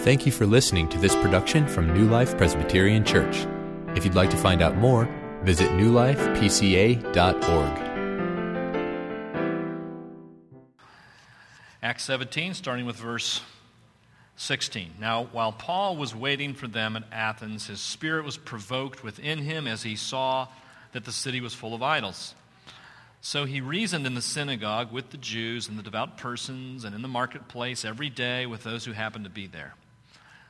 Thank you for listening to this production from New Life Presbyterian Church. If you'd like to find out more, visit newlifepca.org. Acts 17, starting with verse 16. Now, while Paul was waiting for them at Athens, his spirit was provoked within him as he saw that the city was full of idols. So he reasoned in the synagogue with the Jews and the devout persons, and in the marketplace every day with those who happened to be there.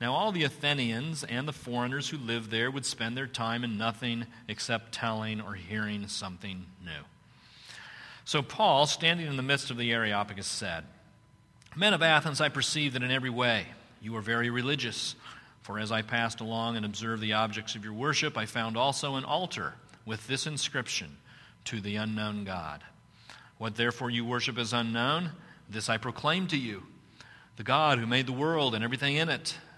Now, all the Athenians and the foreigners who lived there would spend their time in nothing except telling or hearing something new. So, Paul, standing in the midst of the Areopagus, said, Men of Athens, I perceive that in every way you are very religious. For as I passed along and observed the objects of your worship, I found also an altar with this inscription To the unknown God. What therefore you worship as unknown, this I proclaim to you. The God who made the world and everything in it,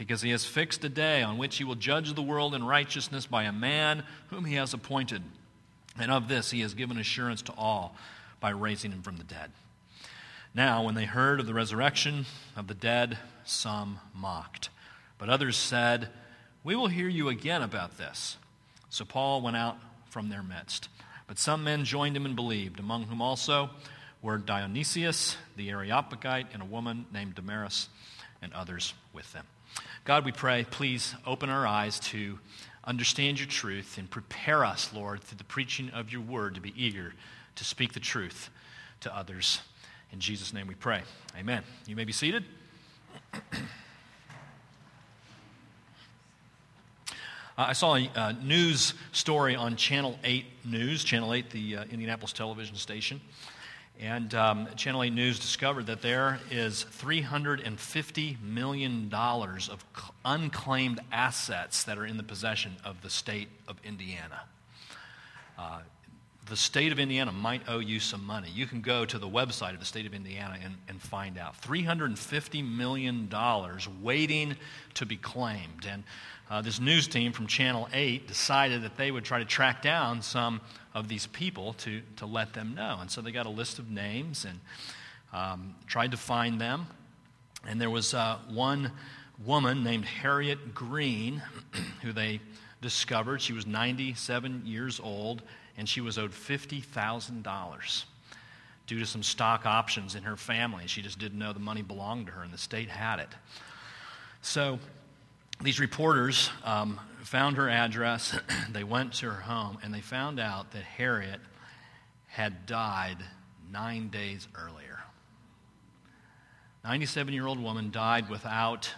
because he has fixed a day on which he will judge the world in righteousness by a man whom he has appointed. And of this he has given assurance to all by raising him from the dead. Now, when they heard of the resurrection of the dead, some mocked. But others said, We will hear you again about this. So Paul went out from their midst. But some men joined him and believed, among whom also were Dionysius the Areopagite and a woman named Damaris, and others with them. God, we pray, please open our eyes to understand your truth and prepare us, Lord, through the preaching of your word to be eager to speak the truth to others. In Jesus' name we pray. Amen. You may be seated. I saw a uh, news story on Channel 8 News, Channel 8, the uh, Indianapolis television station. And um, Channel 8 News discovered that there is $350 million of unclaimed assets that are in the possession of the state of Indiana. Uh, the state of Indiana might owe you some money. You can go to the website of the state of Indiana and, and find out. $350 million waiting to be claimed. And uh, this news team from Channel 8 decided that they would try to track down some of these people to, to let them know. And so they got a list of names and um, tried to find them. And there was uh, one woman named Harriet Green who they discovered. She was 97 years old and she was owed $50,000 due to some stock options in her family. She just didn't know the money belonged to her, and the state had it. So these reporters um, found her address, they went to her home, and they found out that Harriet had died nine days earlier. 97 year old woman died without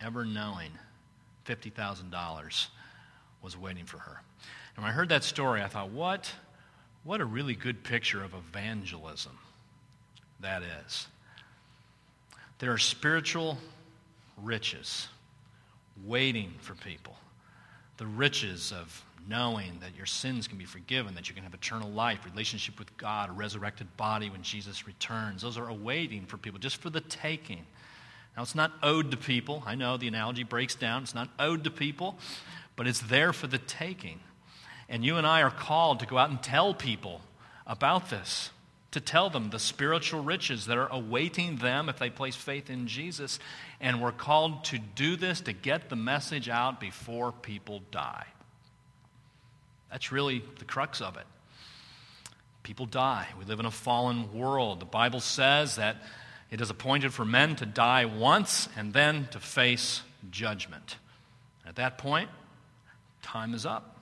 ever knowing $50,000 was waiting for her. And when I heard that story, I thought, what, what a really good picture of evangelism that is. There are spiritual riches waiting for people. The riches of knowing that your sins can be forgiven, that you can have eternal life, relationship with God, a resurrected body when Jesus returns. Those are awaiting for people, just for the taking. Now, it's not owed to people. I know the analogy breaks down. It's not owed to people, but it's there for the taking. And you and I are called to go out and tell people about this, to tell them the spiritual riches that are awaiting them if they place faith in Jesus. And we're called to do this to get the message out before people die. That's really the crux of it. People die. We live in a fallen world. The Bible says that it is appointed for men to die once and then to face judgment. At that point, time is up.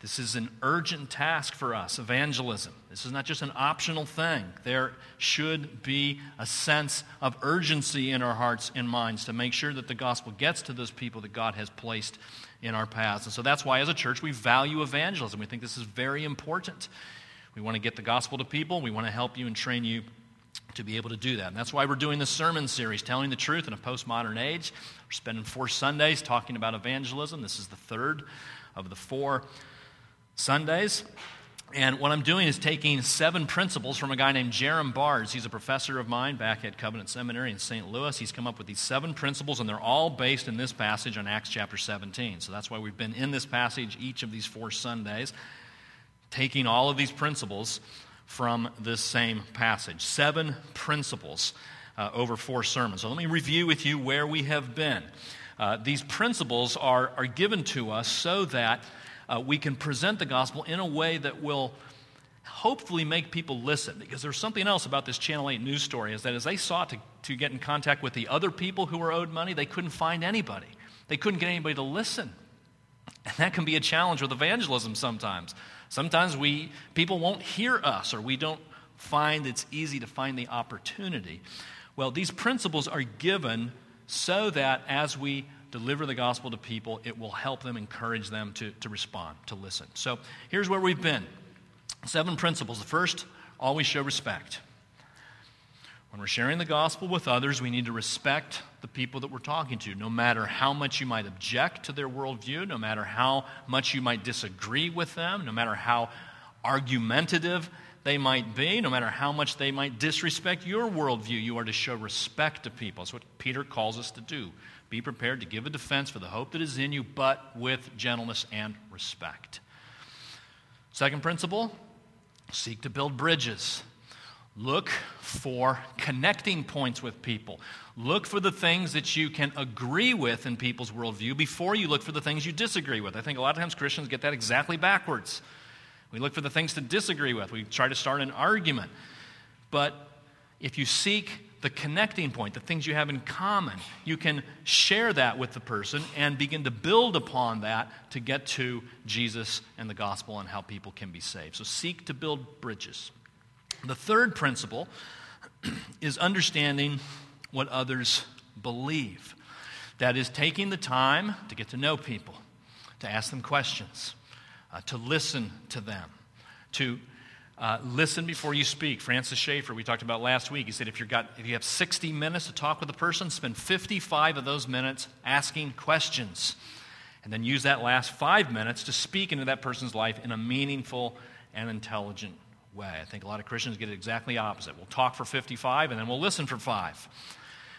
This is an urgent task for us, evangelism. This is not just an optional thing. There should be a sense of urgency in our hearts and minds to make sure that the gospel gets to those people that God has placed in our paths. And so that's why, as a church, we value evangelism. We think this is very important. We want to get the gospel to people, we want to help you and train you to be able to do that. And that's why we're doing this sermon series, Telling the Truth in a Postmodern Age. We're spending four Sundays talking about evangelism. This is the third of the four Sundays. And what I'm doing is taking seven principles from a guy named Jerram Barrs. He's a professor of mine back at Covenant Seminary in St. Louis. He's come up with these seven principles, and they're all based in this passage on Acts chapter 17. So that's why we've been in this passage each of these four Sundays, taking all of these principles from this same passage. Seven principles uh, over four sermons. So let me review with you where we have been. Uh, these principles are, are given to us so that uh, we can present the gospel in a way that will hopefully make people listen. Because there's something else about this Channel 8 news story is that as they sought to, to get in contact with the other people who were owed money, they couldn't find anybody. They couldn't get anybody to listen. And that can be a challenge with evangelism sometimes. Sometimes we, people won't hear us or we don't find it's easy to find the opportunity. Well, these principles are given so that as we deliver the gospel to people, it will help them, encourage them to, to respond, to listen. So here's where we've been seven principles. The first, always show respect. When we're sharing the gospel with others, we need to respect the people that we're talking to, no matter how much you might object to their worldview, no matter how much you might disagree with them, no matter how argumentative they might be, no matter how much they might disrespect your worldview, you are to show respect to people. That's what Peter calls us to do. Be prepared to give a defense for the hope that is in you, but with gentleness and respect. Second principle seek to build bridges. Look for connecting points with people. Look for the things that you can agree with in people's worldview before you look for the things you disagree with. I think a lot of times Christians get that exactly backwards. We look for the things to disagree with, we try to start an argument. But if you seek the connecting point, the things you have in common. You can share that with the person and begin to build upon that to get to Jesus and the gospel and how people can be saved. So seek to build bridges. The third principle is understanding what others believe. That is taking the time to get to know people, to ask them questions, uh, to listen to them, to uh, listen before you speak. Francis Schaeffer, we talked about last week, he said if, you've got, if you have 60 minutes to talk with a person, spend 55 of those minutes asking questions. And then use that last five minutes to speak into that person's life in a meaningful and intelligent way. I think a lot of Christians get it exactly opposite. We'll talk for 55 and then we'll listen for five.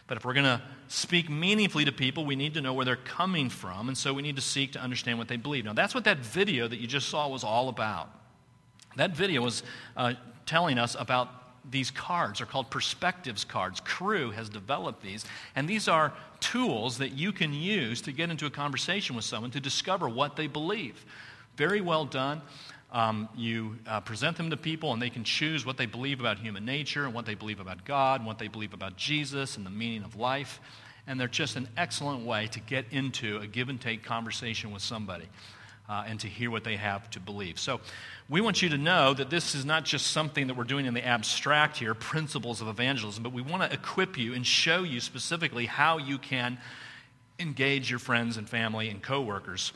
But if we're going to speak meaningfully to people, we need to know where they're coming from, and so we need to seek to understand what they believe. Now, that's what that video that you just saw was all about. That video was uh, telling us about these cards. They're called perspectives cards. Cru has developed these, and these are tools that you can use to get into a conversation with someone to discover what they believe. Very well done. Um, you uh, present them to people, and they can choose what they believe about human nature, and what they believe about God, and what they believe about Jesus, and the meaning of life. And they're just an excellent way to get into a give and take conversation with somebody uh, and to hear what they have to believe. So, we want you to know that this is not just something that we're doing in the abstract here, principles of evangelism, but we want to equip you and show you specifically how you can engage your friends and family and coworkers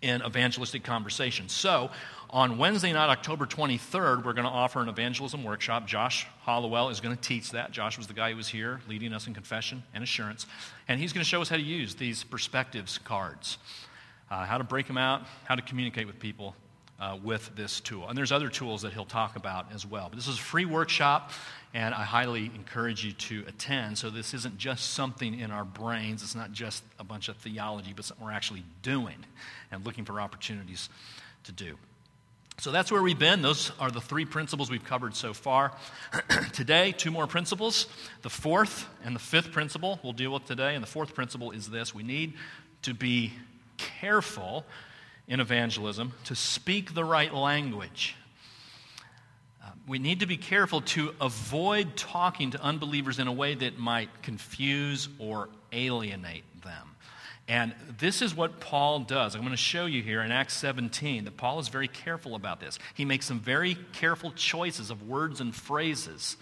in evangelistic conversations. So, on Wednesday night, October 23rd, we're going to offer an evangelism workshop. Josh Hollowell is going to teach that. Josh was the guy who was here leading us in confession and assurance. And he's going to show us how to use these perspectives cards, uh, how to break them out, how to communicate with people uh, with this tool. And there's other tools that he'll talk about as well. But this is a free workshop, and I highly encourage you to attend. So this isn't just something in our brains, it's not just a bunch of theology, but something we're actually doing and looking for opportunities to do. So that's where we've been. Those are the three principles we've covered so far. today, two more principles. The fourth and the fifth principle we'll deal with today. And the fourth principle is this we need to be careful in evangelism to speak the right language. Uh, we need to be careful to avoid talking to unbelievers in a way that might confuse or alienate them. And this is what Paul does. I'm going to show you here in Acts 17 that Paul is very careful about this. He makes some very careful choices of words and phrases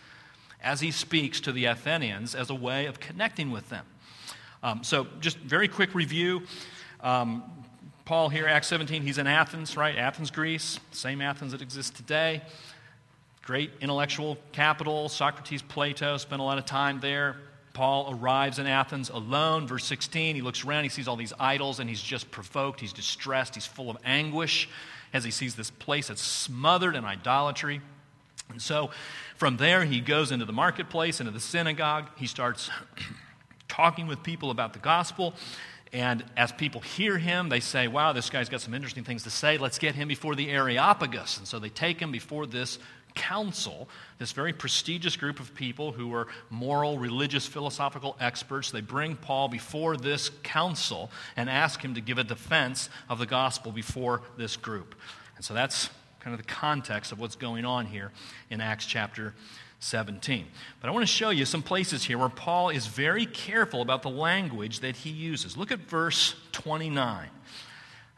as he speaks to the Athenians as a way of connecting with them. Um, so, just very quick review. Um, Paul here, Acts 17, he's in Athens, right? Athens, Greece, same Athens that exists today. Great intellectual capital. Socrates, Plato spent a lot of time there. Paul arrives in Athens alone. Verse 16, he looks around, he sees all these idols, and he's just provoked. He's distressed. He's full of anguish as he sees this place that's smothered in idolatry. And so from there, he goes into the marketplace, into the synagogue. He starts talking with people about the gospel. And as people hear him, they say, Wow, this guy's got some interesting things to say. Let's get him before the Areopagus. And so they take him before this council, this very prestigious group of people who are moral, religious, philosophical experts. They bring Paul before this council and ask him to give a defense of the gospel before this group. And so that's kind of the context of what's going on here in Acts chapter 17. But I want to show you some places here where Paul is very careful about the language that he uses. Look at verse 29.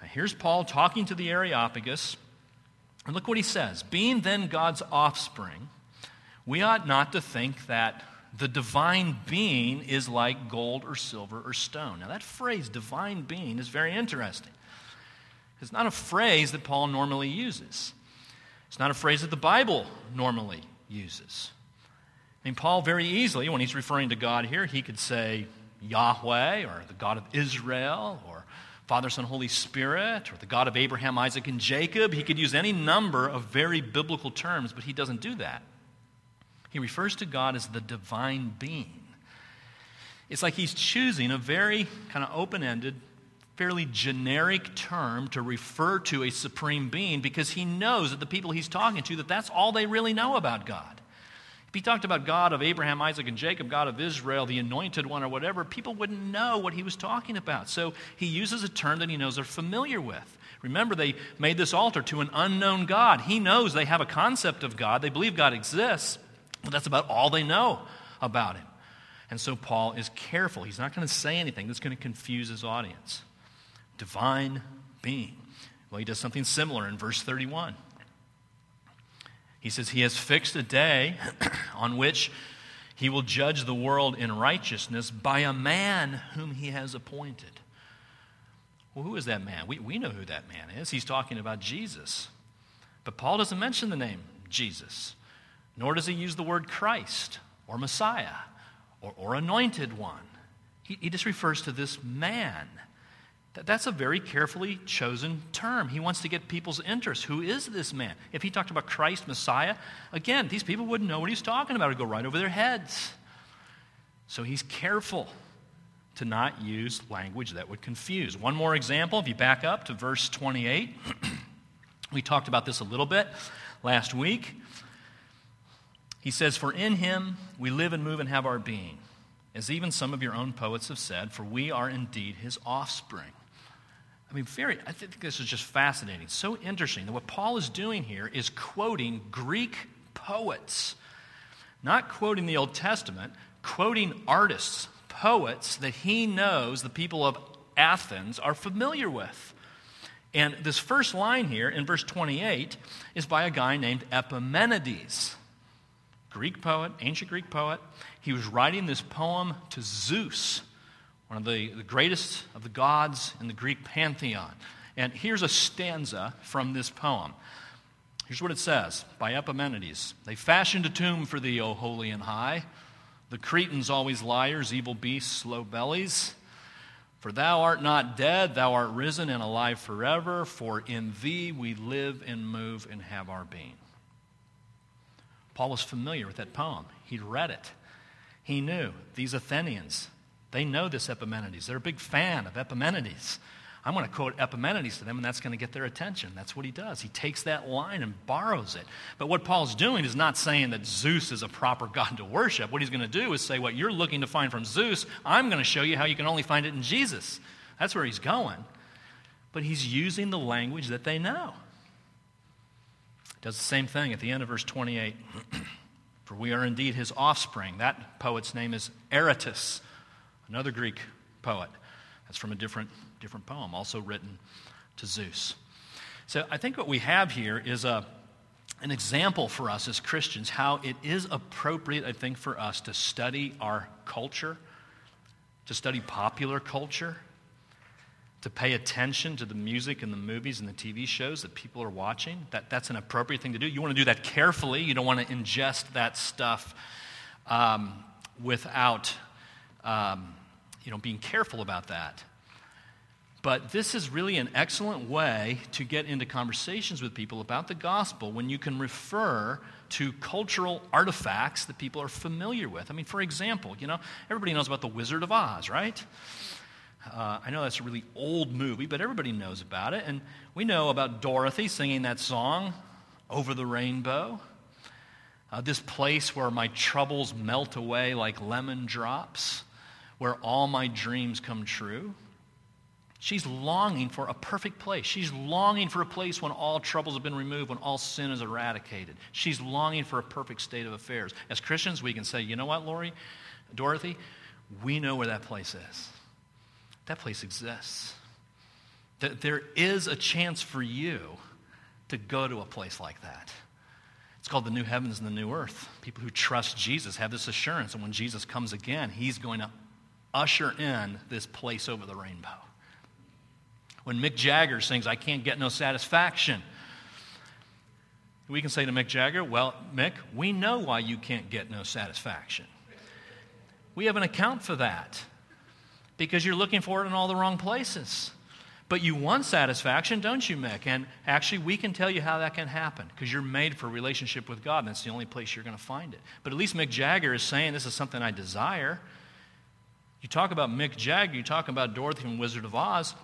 Now, here's Paul talking to the Areopagus. And look what he says Being then God's offspring, we ought not to think that the divine being is like gold or silver or stone. Now, that phrase, divine being, is very interesting. It's not a phrase that Paul normally uses, it's not a phrase that the Bible normally uses. I mean, Paul very easily, when he's referring to God here, he could say Yahweh or the God of Israel or Father, Son, Holy Spirit, or the God of Abraham, Isaac, and Jacob. He could use any number of very biblical terms, but he doesn't do that. He refers to God as the divine being. It's like he's choosing a very kind of open ended, fairly generic term to refer to a supreme being because he knows that the people he's talking to that that's all they really know about God. If he talked about God of Abraham, Isaac, and Jacob, God of Israel, the anointed one, or whatever, people wouldn't know what he was talking about. So he uses a term that he knows they're familiar with. Remember, they made this altar to an unknown God. He knows they have a concept of God, they believe God exists, but that's about all they know about him. And so Paul is careful. He's not going to say anything that's going to confuse his audience. Divine being. Well, he does something similar in verse 31. He says, He has fixed a day on which He will judge the world in righteousness by a man whom He has appointed. Well, who is that man? We, we know who that man is. He's talking about Jesus. But Paul doesn't mention the name Jesus, nor does he use the word Christ or Messiah or, or anointed one. He, he just refers to this man. That's a very carefully chosen term. He wants to get people's interest. Who is this man? If he talked about Christ, Messiah, again, these people wouldn't know what he's talking about. It would go right over their heads. So he's careful to not use language that would confuse. One more example, if you back up to verse 28, we talked about this a little bit last week. He says, For in him we live and move and have our being, as even some of your own poets have said, for we are indeed his offspring. I mean, very, I think this is just fascinating. So interesting that what Paul is doing here is quoting Greek poets, not quoting the Old Testament, quoting artists, poets that he knows the people of Athens are familiar with. And this first line here in verse 28 is by a guy named Epimenides, Greek poet, ancient Greek poet. He was writing this poem to Zeus one of the, the greatest of the gods in the Greek pantheon. And here's a stanza from this poem. Here's what it says by Epimenides They fashioned a tomb for thee, O holy and high. The Cretans always liars, evil beasts, slow bellies. For thou art not dead, thou art risen and alive forever, for in thee we live and move and have our being. Paul was familiar with that poem. He'd read it. He knew these Athenians, they know this Epimenides. They're a big fan of Epimenides. I'm going to quote Epimenides to them, and that's going to get their attention. That's what he does. He takes that line and borrows it. But what Paul's doing is not saying that Zeus is a proper god to worship. What he's going to do is say, What you're looking to find from Zeus, I'm going to show you how you can only find it in Jesus. That's where he's going. But he's using the language that they know. Does the same thing at the end of verse 28. For we are indeed his offspring. That poet's name is Aratus, another Greek poet. That's from a different, different poem, also written to Zeus. So I think what we have here is a, an example for us as Christians how it is appropriate, I think, for us to study our culture, to study popular culture, to pay attention to the music and the movies and the TV shows that people are watching. That, that's an appropriate thing to do. You want to do that carefully. You don't want to ingest that stuff um, without um, you know, being careful about that. But this is really an excellent way to get into conversations with people about the gospel when you can refer to cultural artifacts that people are familiar with. I mean, for example, you know, everybody knows about the Wizard of Oz, right? Uh, I know that's a really old movie, but everybody knows about it. And we know about Dorothy singing that song, Over the Rainbow. Uh, this place where my troubles melt away like lemon drops, where all my dreams come true. She's longing for a perfect place. She's longing for a place when all troubles have been removed, when all sin is eradicated. She's longing for a perfect state of affairs. As Christians, we can say, you know what, Lori, Dorothy, we know where that place is that place exists. That there is a chance for you to go to a place like that. It's called the new heavens and the new earth. People who trust Jesus have this assurance, and when Jesus comes again, he's going to usher in this place over the rainbow. When Mick Jagger sings, I can't get no satisfaction, we can say to Mick Jagger, Well, Mick, we know why you can't get no satisfaction. We have an account for that because you're looking for it in all the wrong places. But you want satisfaction, don't you, Mick? And actually, we can tell you how that can happen because you're made for a relationship with God, and that's the only place you're going to find it. But at least Mick Jagger is saying this is something I desire. You talk about Mick Jagger, you talk about Dorothy from Wizard of Oz,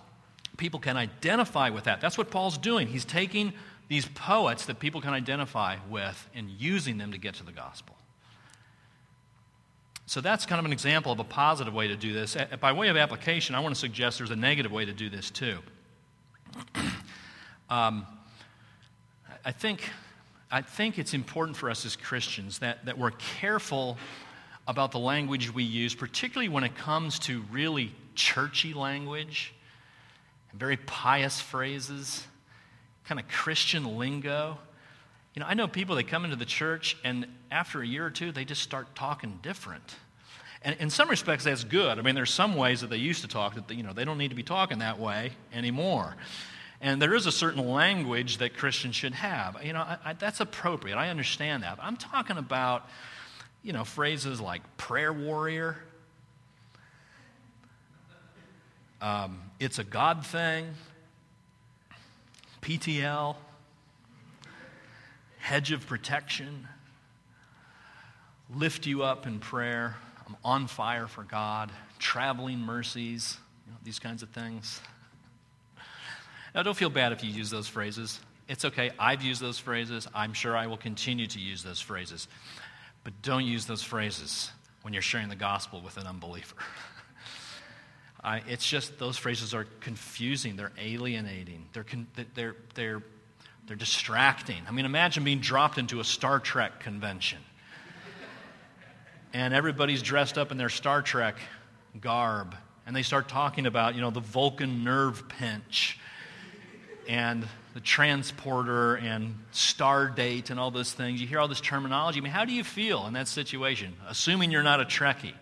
people can identify with that. That's what Paul's doing. He's taking these poets that people can identify with and using them to get to the gospel. So that's kind of an example of a positive way to do this. By way of application, I want to suggest there's a negative way to do this too. um, I, think, I think it's important for us as Christians that, that we're careful about the language we use, particularly when it comes to really churchy language, and very pious phrases, kind of Christian lingo. You know, I know people that come into the church and after a year or two, they just start talking different. And in some respects, that's good. I mean, there's some ways that they used to talk that, you know, they don't need to be talking that way anymore. And there is a certain language that Christians should have. You know, I, I, that's appropriate. I understand that. But I'm talking about, you know, phrases like prayer warrior, um, it's a God thing, PTL, hedge of protection, lift you up in prayer. I'm on fire for God, traveling mercies, you know, these kinds of things. Now, don't feel bad if you use those phrases. It's okay. I've used those phrases. I'm sure I will continue to use those phrases. But don't use those phrases when you're sharing the gospel with an unbeliever. It's just those phrases are confusing. They're alienating. They're, con, they're, they're, they're distracting. I mean, imagine being dropped into a Star Trek convention and everybody's dressed up in their Star Trek garb. And they start talking about, you know, the Vulcan nerve pinch and the transporter and star date and all those things. You hear all this terminology. I mean, how do you feel in that situation, assuming you're not a Trekkie?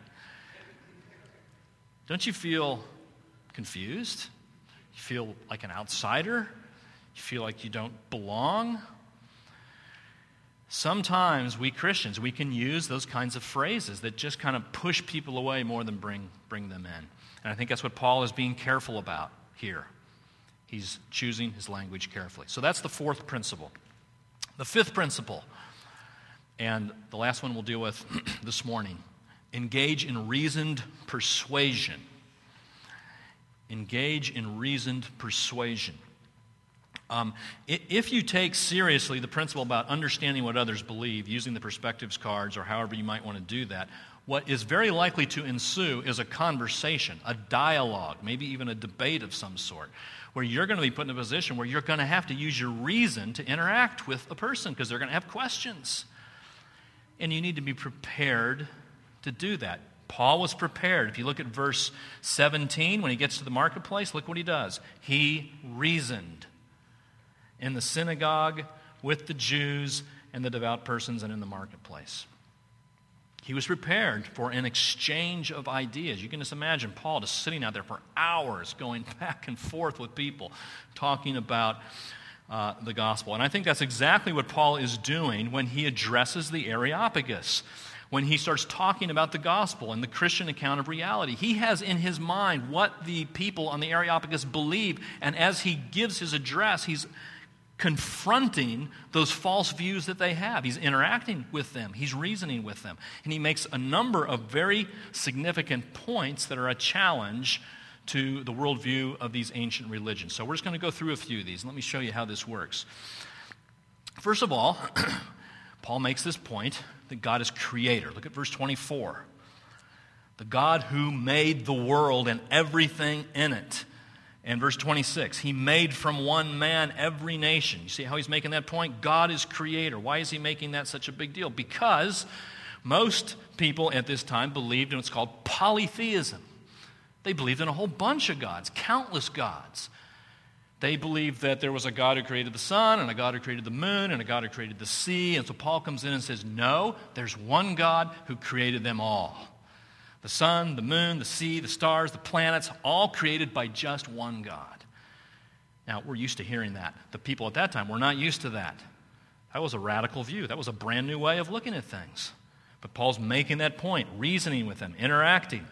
Don't you feel confused? You feel like an outsider? You feel like you don't belong? Sometimes we Christians, we can use those kinds of phrases that just kind of push people away more than bring, bring them in. And I think that's what Paul is being careful about here. He's choosing his language carefully. So that's the fourth principle. The fifth principle, and the last one we'll deal with this morning engage in reasoned persuasion. engage in reasoned persuasion. Um, if you take seriously the principle about understanding what others believe, using the perspectives cards or however you might want to do that, what is very likely to ensue is a conversation, a dialogue, maybe even a debate of some sort, where you're going to be put in a position where you're going to have to use your reason to interact with a person because they're going to have questions. And you need to be prepared to do that. Paul was prepared. If you look at verse 17, when he gets to the marketplace, look what he does. He reasoned in the synagogue with the Jews and the devout persons and in the marketplace. He was prepared for an exchange of ideas. You can just imagine Paul just sitting out there for hours going back and forth with people talking about uh, the gospel. And I think that's exactly what Paul is doing when he addresses the Areopagus, when he starts talking about the gospel and the Christian account of reality. He has in his mind what the people on the Areopagus believe, and as he gives his address, he's confronting those false views that they have. He's interacting with them, he's reasoning with them. And he makes a number of very significant points that are a challenge to the worldview of these ancient religions. So we're just going to go through a few of these. Let me show you how this works. First of all, Paul makes this point that God is creator. Look at verse 24. The God who made the world and everything in it and verse 26, he made from one man every nation. You see how he's making that point? God is creator. Why is he making that such a big deal? Because most people at this time believed in what's called polytheism. They believed in a whole bunch of gods, countless gods. They believed that there was a God who created the sun, and a God who created the moon, and a God who created the sea. And so Paul comes in and says, No, there's one God who created them all. The sun, the moon, the sea, the stars, the planets, all created by just one God. Now, we're used to hearing that. The people at that time were not used to that. That was a radical view, that was a brand new way of looking at things. But Paul's making that point, reasoning with them, interacting.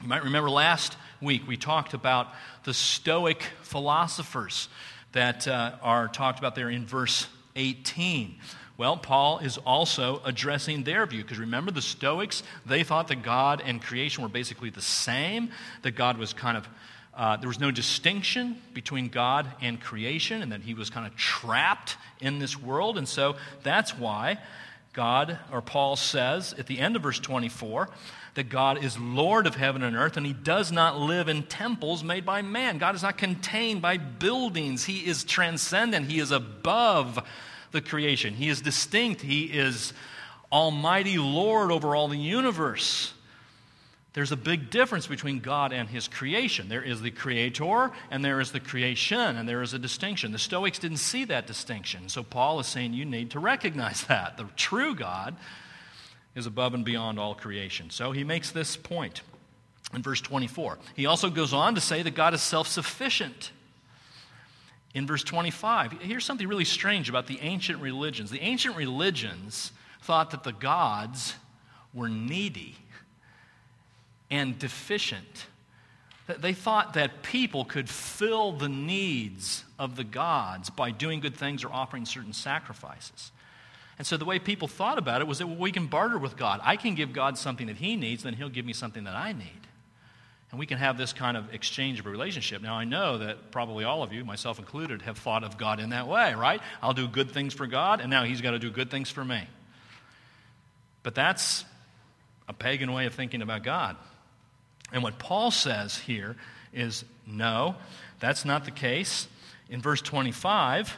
You might remember last week we talked about the Stoic philosophers that uh, are talked about there in verse 18. Well, Paul is also addressing their view because remember the Stoics, they thought that God and creation were basically the same, that God was kind of uh, there was no distinction between God and creation, and that he was kind of trapped in this world. And so that's why God, or Paul says at the end of verse 24, that God is Lord of heaven and earth, and he does not live in temples made by man. God is not contained by buildings, he is transcendent, he is above the creation. He is distinct, He is Almighty Lord over all the universe. There's a big difference between God and His creation. There is the Creator and there is the creation, and there is a distinction. The Stoics didn't see that distinction. So Paul is saying you need to recognize that. The true God is above and beyond all creation. So he makes this point in verse 24. He also goes on to say that God is self sufficient in verse 25. Here's something really strange about the ancient religions. The ancient religions thought that the gods were needy and deficient. They thought that people could fill the needs of the gods by doing good things or offering certain sacrifices. And so the way people thought about it was that well, we can barter with God. I can give God something that He needs, then He'll give me something that I need. And we can have this kind of exchange of a relationship. Now, I know that probably all of you, myself included, have thought of God in that way, right? I'll do good things for God, and now He's got to do good things for me. But that's a pagan way of thinking about God. And what Paul says here is no, that's not the case. In verse 25,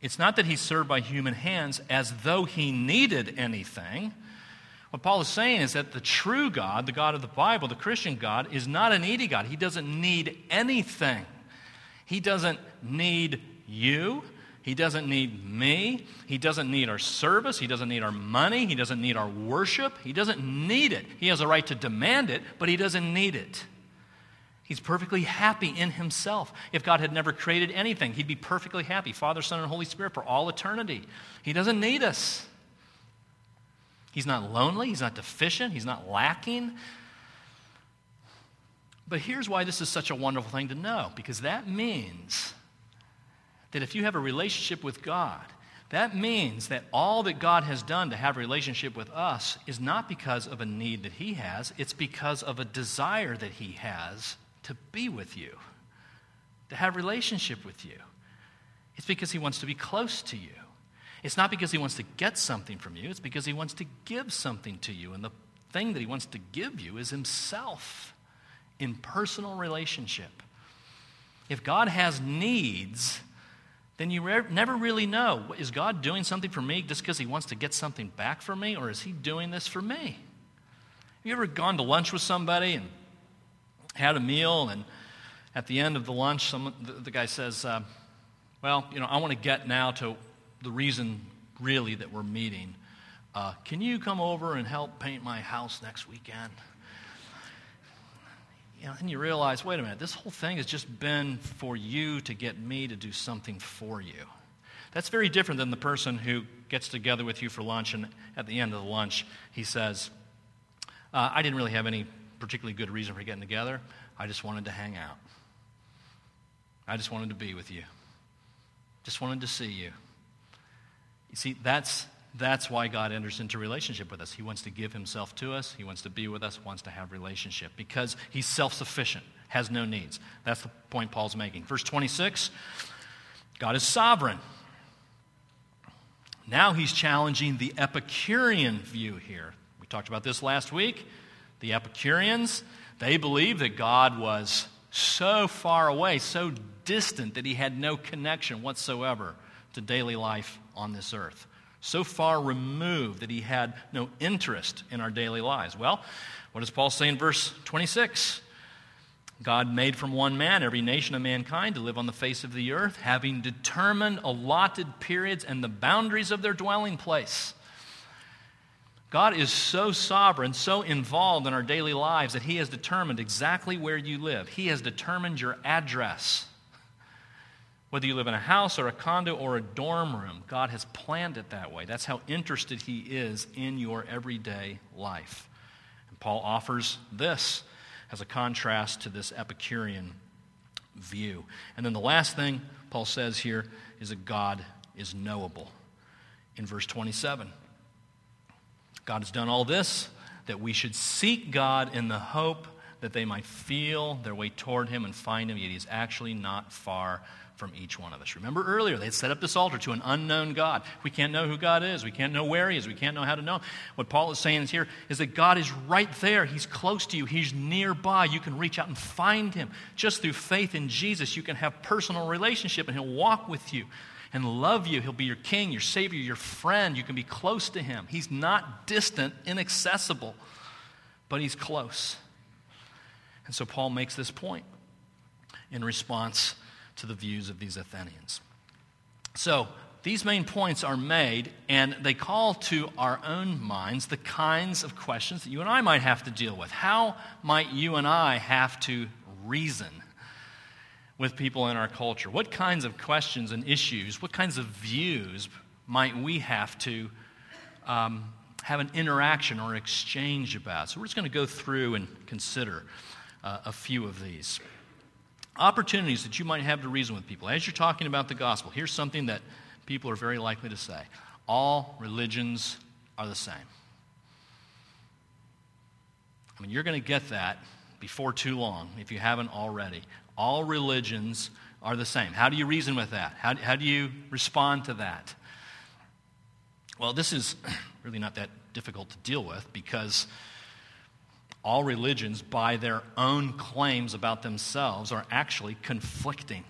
it's not that he's served by human hands as though he needed anything. What Paul is saying is that the true God, the God of the Bible, the Christian God, is not a needy God. He doesn't need anything. He doesn't need you. He doesn't need me. He doesn't need our service. He doesn't need our money. He doesn't need our worship. He doesn't need it. He has a right to demand it, but he doesn't need it. He's perfectly happy in himself. If God had never created anything, he'd be perfectly happy, Father, Son, and Holy Spirit, for all eternity. He doesn't need us. He's not lonely, he's not deficient, he's not lacking. But here's why this is such a wonderful thing to know because that means that if you have a relationship with God, that means that all that God has done to have a relationship with us is not because of a need that He has, it's because of a desire that He has to be with you, to have relationship with you. It's because he wants to be close to you. It's not because he wants to get something from you, it's because he wants to give something to you. And the thing that he wants to give you is himself in personal relationship. If God has needs, then you re- never really know is God doing something for me just because he wants to get something back from me, or is he doing this for me? Have you ever gone to lunch with somebody and had a meal, and at the end of the lunch, someone, the, the guy says, uh, Well, you know, I want to get now to the reason really that we're meeting. Uh, can you come over and help paint my house next weekend? You know, and you realize, wait a minute, this whole thing has just been for you to get me to do something for you. That's very different than the person who gets together with you for lunch, and at the end of the lunch, he says, uh, I didn't really have any particularly good reason for getting together. I just wanted to hang out. I just wanted to be with you. Just wanted to see you. You see, that's that's why God enters into relationship with us. He wants to give himself to us, he wants to be with us, wants to have relationship because he's self-sufficient, has no needs. That's the point Paul's making. Verse 26, God is sovereign. Now he's challenging the Epicurean view here. We talked about this last week. The Epicureans, they believed that God was so far away, so distant that he had no connection whatsoever to daily life on this earth so far removed that he had no interest in our daily lives. Well, what does Paul say in verse 26? God made from one man every nation of mankind to live on the face of the earth, having determined allotted periods and the boundaries of their dwelling place. God is so sovereign, so involved in our daily lives that He has determined exactly where you live. He has determined your address. Whether you live in a house or a condo or a dorm room, God has planned it that way. That's how interested He is in your everyday life. And Paul offers this as a contrast to this Epicurean view. And then the last thing Paul says here is that God is knowable. In verse 27, God has done all this that we should seek God in the hope that they might feel their way toward Him and find Him, yet He is actually not far from each one of us. Remember earlier, they had set up this altar to an unknown God. We can't know who God is. We can't know where He is. We can't know how to know. What Paul is saying is here is that God is right there. He's close to you, He's nearby. You can reach out and find Him. Just through faith in Jesus, you can have personal relationship, and He'll walk with you and love you. He'll be your king, your savior, your friend. You can be close to Him. He's not distant, inaccessible, but He's close. And so Paul makes this point in response to the views of these Athenians. So, these main points are made, and they call to our own minds the kinds of questions that you and I might have to deal with. How might you and I have to reason with people in our culture? What kinds of questions and issues, what kinds of views might we have to um, have an interaction or exchange about? So, we're just going to go through and consider uh, a few of these opportunities that you might have to reason with people. As you're talking about the gospel, here's something that people are very likely to say all religions are the same. I mean, you're going to get that before too long if you haven't already. All religions are the same. How do you reason with that? How, how do you respond to that? Well, this is really not that difficult to deal with because all religions, by their own claims about themselves, are actually conflicting.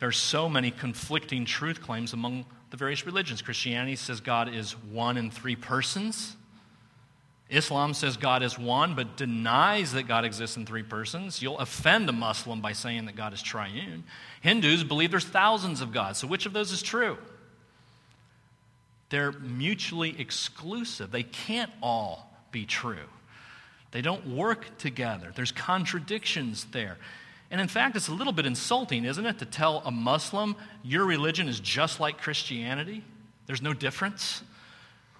There are so many conflicting truth claims among the various religions. Christianity says God is one in three persons. Islam says God is one, but denies that God exists in three persons. You'll offend a Muslim by saying that God is triune. Hindus believe there's thousands of gods. So, which of those is true? They're mutually exclusive. They can't all be true. They don't work together. There's contradictions there. And in fact, it's a little bit insulting, isn't it, to tell a Muslim your religion is just like Christianity? There's no difference.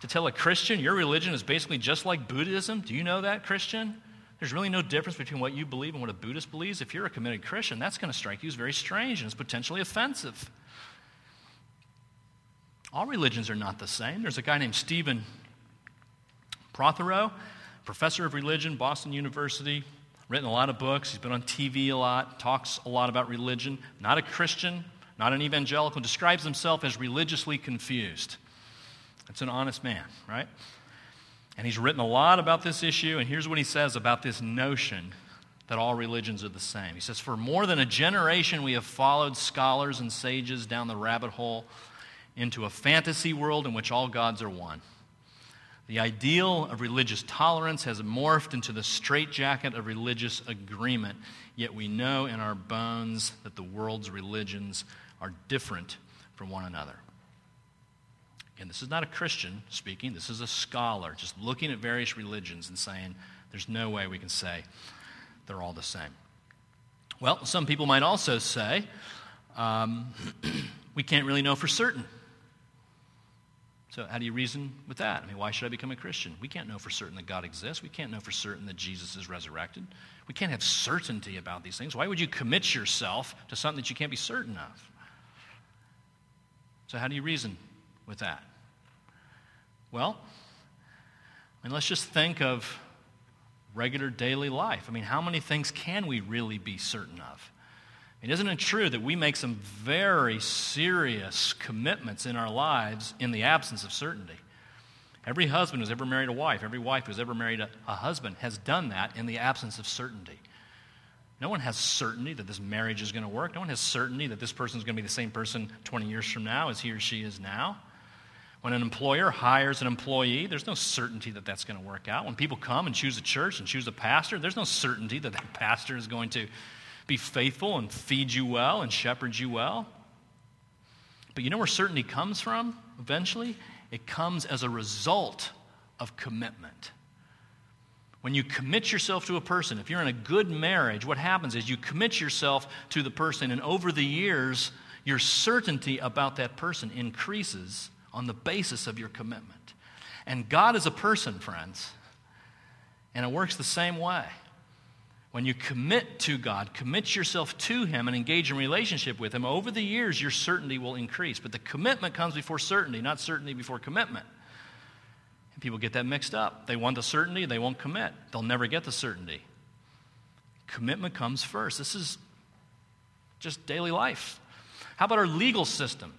To tell a Christian your religion is basically just like Buddhism? Do you know that, Christian? There's really no difference between what you believe and what a Buddhist believes. If you're a committed Christian, that's going to strike you as very strange and it's potentially offensive. All religions are not the same. There's a guy named Stephen Prothero professor of religion, Boston University, written a lot of books, he's been on TV a lot, talks a lot about religion. Not a Christian, not an evangelical, describes himself as religiously confused. That's an honest man, right? And he's written a lot about this issue, and here's what he says about this notion that all religions are the same. He says, For more than a generation, we have followed scholars and sages down the rabbit hole into a fantasy world in which all gods are one. The ideal of religious tolerance has morphed into the straitjacket of religious agreement, yet we know in our bones that the world's religions are different from one another. And this is not a Christian speaking, this is a scholar just looking at various religions and saying, there's no way we can say they're all the same. Well, some people might also say, um, we can't really know for certain. So, how do you reason with that? I mean, why should I become a Christian? We can't know for certain that God exists. We can't know for certain that Jesus is resurrected. We can't have certainty about these things. Why would you commit yourself to something that you can't be certain of? So, how do you reason with that? Well, I mean, let's just think of regular daily life. I mean, how many things can we really be certain of? Mean, isn't it true that we make some very serious commitments in our lives in the absence of certainty? Every husband who's ever married a wife, every wife who's ever married a, a husband has done that in the absence of certainty. No one has certainty that this marriage is going to work. No one has certainty that this person is going to be the same person 20 years from now as he or she is now. When an employer hires an employee, there's no certainty that that's going to work out. When people come and choose a church and choose a pastor, there's no certainty that that pastor is going to be faithful and feed you well and shepherd you well. But you know where certainty comes from eventually? It comes as a result of commitment. When you commit yourself to a person, if you're in a good marriage, what happens is you commit yourself to the person, and over the years, your certainty about that person increases on the basis of your commitment. And God is a person, friends, and it works the same way. When you commit to God, commit yourself to Him, and engage in relationship with Him, over the years your certainty will increase. But the commitment comes before certainty, not certainty before commitment. And people get that mixed up. They want the certainty, they won't commit. They'll never get the certainty. Commitment comes first. This is just daily life. How about our legal system?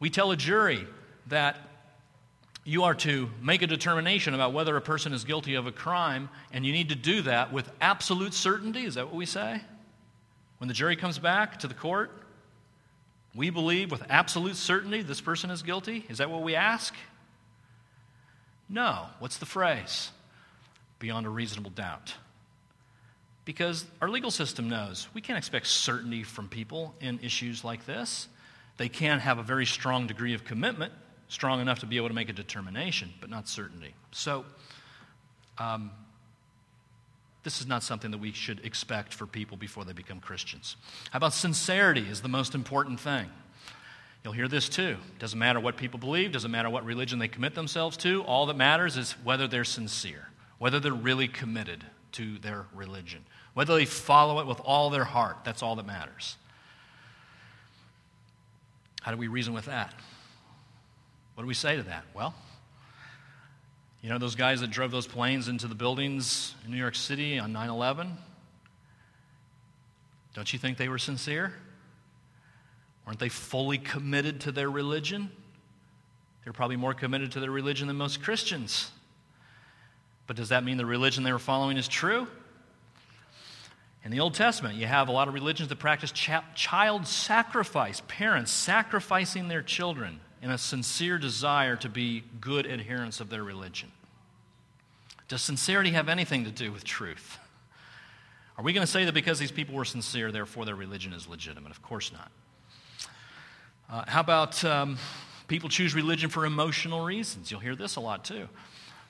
We tell a jury that you are to make a determination about whether a person is guilty of a crime, and you need to do that with absolute certainty. Is that what we say? When the jury comes back to the court, we believe with absolute certainty this person is guilty. Is that what we ask? No. What's the phrase? Beyond a reasonable doubt. Because our legal system knows we can't expect certainty from people in issues like this. They can have a very strong degree of commitment, strong enough to be able to make a determination, but not certainty. So, um, this is not something that we should expect for people before they become Christians. How about sincerity is the most important thing? You'll hear this too. Doesn't matter what people believe, doesn't matter what religion they commit themselves to. All that matters is whether they're sincere, whether they're really committed to their religion, whether they follow it with all their heart. That's all that matters. How do we reason with that? What do we say to that? Well, you know those guys that drove those planes into the buildings in New York City on 9 11? Don't you think they were sincere? Weren't they fully committed to their religion? They're probably more committed to their religion than most Christians. But does that mean the religion they were following is true? In the Old Testament, you have a lot of religions that practice child sacrifice, parents sacrificing their children in a sincere desire to be good adherents of their religion. Does sincerity have anything to do with truth? Are we going to say that because these people were sincere, therefore their religion is legitimate? Of course not. Uh, how about um, people choose religion for emotional reasons? You'll hear this a lot too.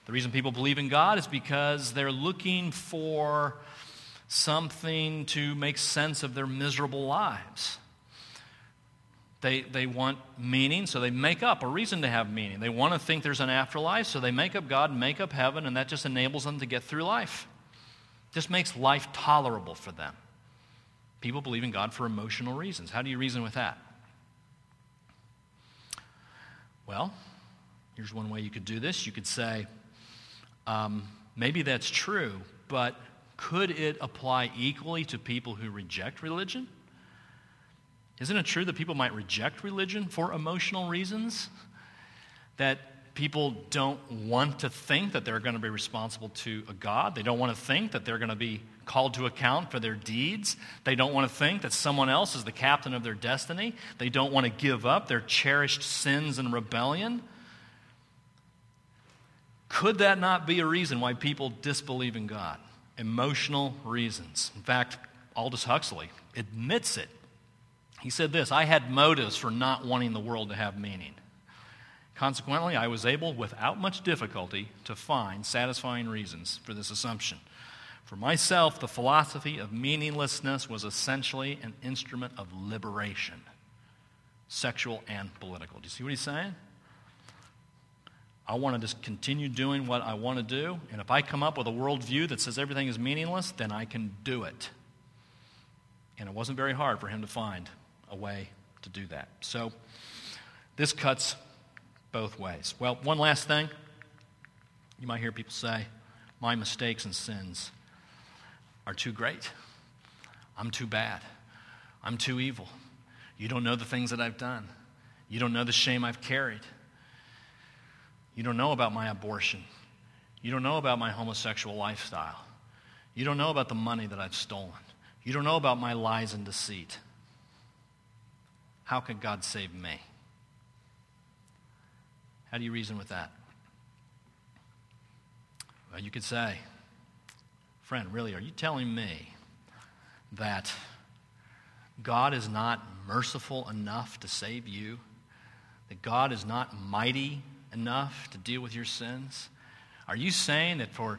The reason people believe in God is because they're looking for something to make sense of their miserable lives. They, they want meaning, so they make up a reason to have meaning. They want to think there's an afterlife, so they make up God, and make up heaven, and that just enables them to get through life. Just makes life tolerable for them. People believe in God for emotional reasons. How do you reason with that? Well, here's one way you could do this. You could say, um, maybe that's true, but could it apply equally to people who reject religion? Isn't it true that people might reject religion for emotional reasons? That people don't want to think that they're going to be responsible to a God. They don't want to think that they're going to be called to account for their deeds. They don't want to think that someone else is the captain of their destiny. They don't want to give up their cherished sins and rebellion. Could that not be a reason why people disbelieve in God? Emotional reasons. In fact, Aldous Huxley admits it. He said this I had motives for not wanting the world to have meaning. Consequently, I was able, without much difficulty, to find satisfying reasons for this assumption. For myself, the philosophy of meaninglessness was essentially an instrument of liberation, sexual and political. Do you see what he's saying? I want to just continue doing what I want to do, and if I come up with a worldview that says everything is meaningless, then I can do it. And it wasn't very hard for him to find a way to do that. So this cuts both ways. Well, one last thing. You might hear people say, My mistakes and sins are too great. I'm too bad. I'm too evil. You don't know the things that I've done. You don't know the shame I've carried. You don't know about my abortion. You don't know about my homosexual lifestyle. You don't know about the money that I've stolen. You don't know about my lies and deceit. How can God save me? How do you reason with that? Well, you could say, friend, really, are you telling me that God is not merciful enough to save you? That God is not mighty enough to deal with your sins? Are you saying that for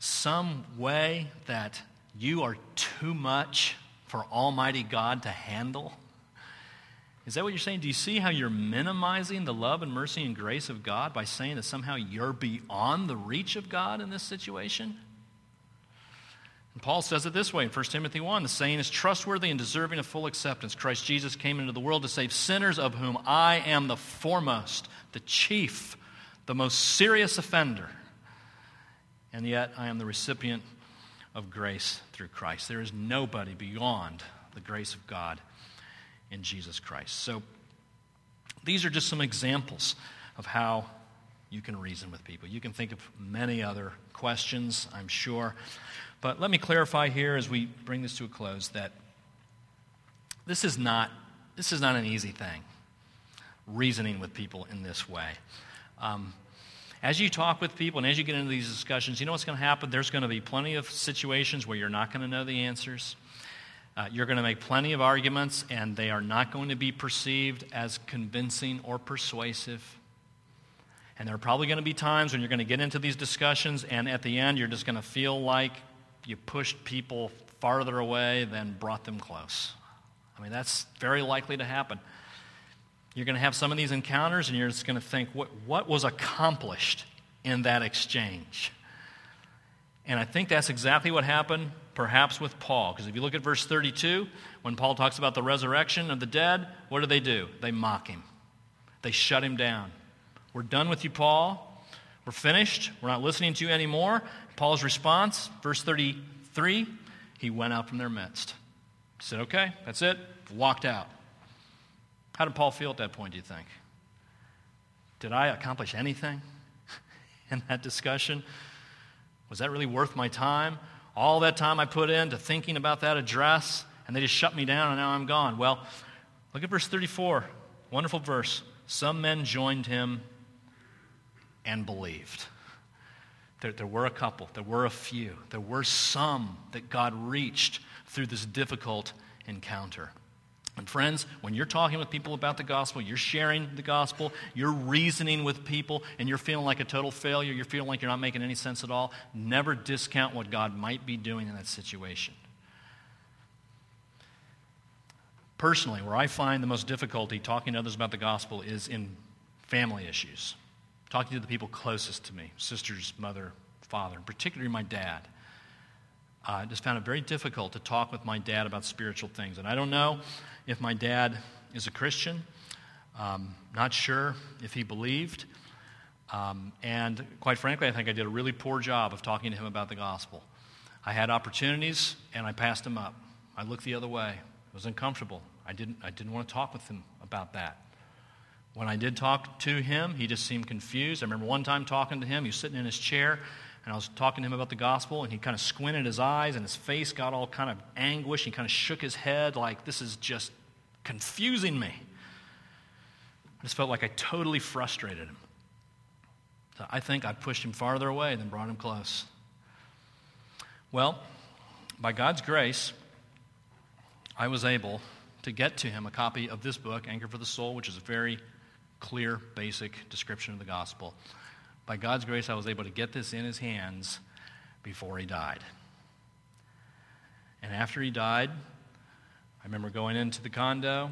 some way that you are too much for Almighty God to handle? Is that what you're saying? Do you see how you're minimizing the love and mercy and grace of God by saying that somehow you're beyond the reach of God in this situation? And Paul says it this way in 1 Timothy 1 the saying is trustworthy and deserving of full acceptance. Christ Jesus came into the world to save sinners, of whom I am the foremost, the chief, the most serious offender. And yet I am the recipient of grace through Christ. There is nobody beyond the grace of God in Jesus Christ. So these are just some examples of how you can reason with people. You can think of many other questions, I'm sure. But let me clarify here as we bring this to a close that this is not, this is not an easy thing, reasoning with people in this way. Um, as you talk with people and as you get into these discussions, you know what's going to happen? There's going to be plenty of situations where you're not going to know the answers. Uh, you're going to make plenty of arguments, and they are not going to be perceived as convincing or persuasive. And there are probably going to be times when you're going to get into these discussions, and at the end, you're just going to feel like you pushed people farther away than brought them close. I mean, that's very likely to happen. You're going to have some of these encounters, and you're just going to think, what, what was accomplished in that exchange? And I think that's exactly what happened perhaps with Paul. Because if you look at verse 32, when Paul talks about the resurrection of the dead, what do they do? They mock him, they shut him down. We're done with you, Paul. We're finished. We're not listening to you anymore. Paul's response, verse 33, he went out from their midst. He said, Okay, that's it. Walked out. How did Paul feel at that point, do you think? Did I accomplish anything in that discussion? Was that really worth my time? All that time I put into thinking about that address, and they just shut me down, and now I'm gone. Well, look at verse 34. Wonderful verse. Some men joined him and believed. There, there were a couple, there were a few, there were some that God reached through this difficult encounter. And friends, when you're talking with people about the gospel, you're sharing the gospel, you're reasoning with people, and you're feeling like a total failure, you're feeling like you're not making any sense at all, never discount what God might be doing in that situation. Personally, where I find the most difficulty talking to others about the gospel is in family issues, talking to the people closest to me sisters, mother, father, particularly my dad. I just found it very difficult to talk with my dad about spiritual things. And I don't know if my dad is a Christian. Um, not sure if he believed. Um, and quite frankly, I think I did a really poor job of talking to him about the gospel. I had opportunities and I passed them up. I looked the other way. It was uncomfortable. I didn't, I didn't want to talk with him about that. When I did talk to him, he just seemed confused. I remember one time talking to him, he was sitting in his chair, and I was talking to him about the gospel, and he kind of squinted his eyes, and his face got all kind of anguished. He kind of shook his head like, This is just confusing me. I just felt like I totally frustrated him. So I think I pushed him farther away than brought him close. Well, by God's grace, I was able to get to him a copy of this book, Anchor for the Soul, which is a very clear, basic description of the gospel. By God's grace, I was able to get this in his hands before he died. And after he died, I remember going into the condo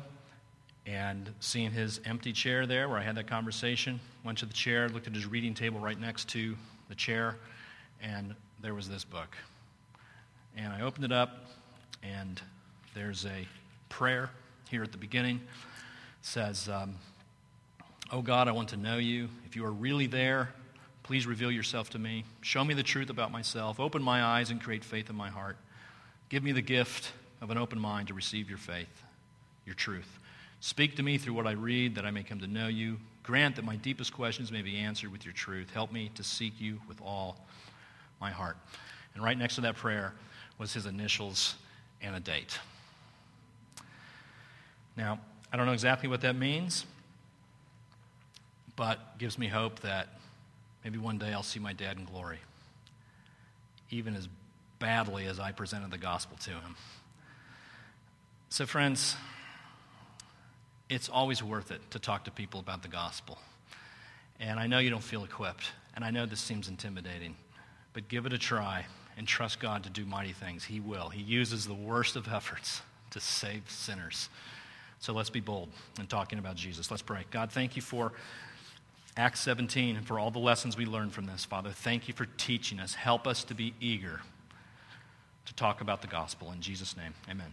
and seeing his empty chair there where I had that conversation. Went to the chair, looked at his reading table right next to the chair, and there was this book. And I opened it up, and there's a prayer here at the beginning. It says, um, Oh God, I want to know you. If you are really there, please reveal yourself to me. Show me the truth about myself. Open my eyes and create faith in my heart. Give me the gift of an open mind to receive your faith, your truth. Speak to me through what I read that I may come to know you. Grant that my deepest questions may be answered with your truth. Help me to seek you with all my heart. And right next to that prayer was his initials and a date. Now, I don't know exactly what that means, but gives me hope that maybe one day I'll see my dad in glory, even as badly as I presented the gospel to him. So, friends, it's always worth it to talk to people about the gospel. And I know you don't feel equipped, and I know this seems intimidating, but give it a try and trust God to do mighty things. He will. He uses the worst of efforts to save sinners. So let's be bold in talking about Jesus. Let's pray. God, thank you for Acts 17 and for all the lessons we learned from this. Father, thank you for teaching us. Help us to be eager to talk about the gospel. In Jesus' name, amen.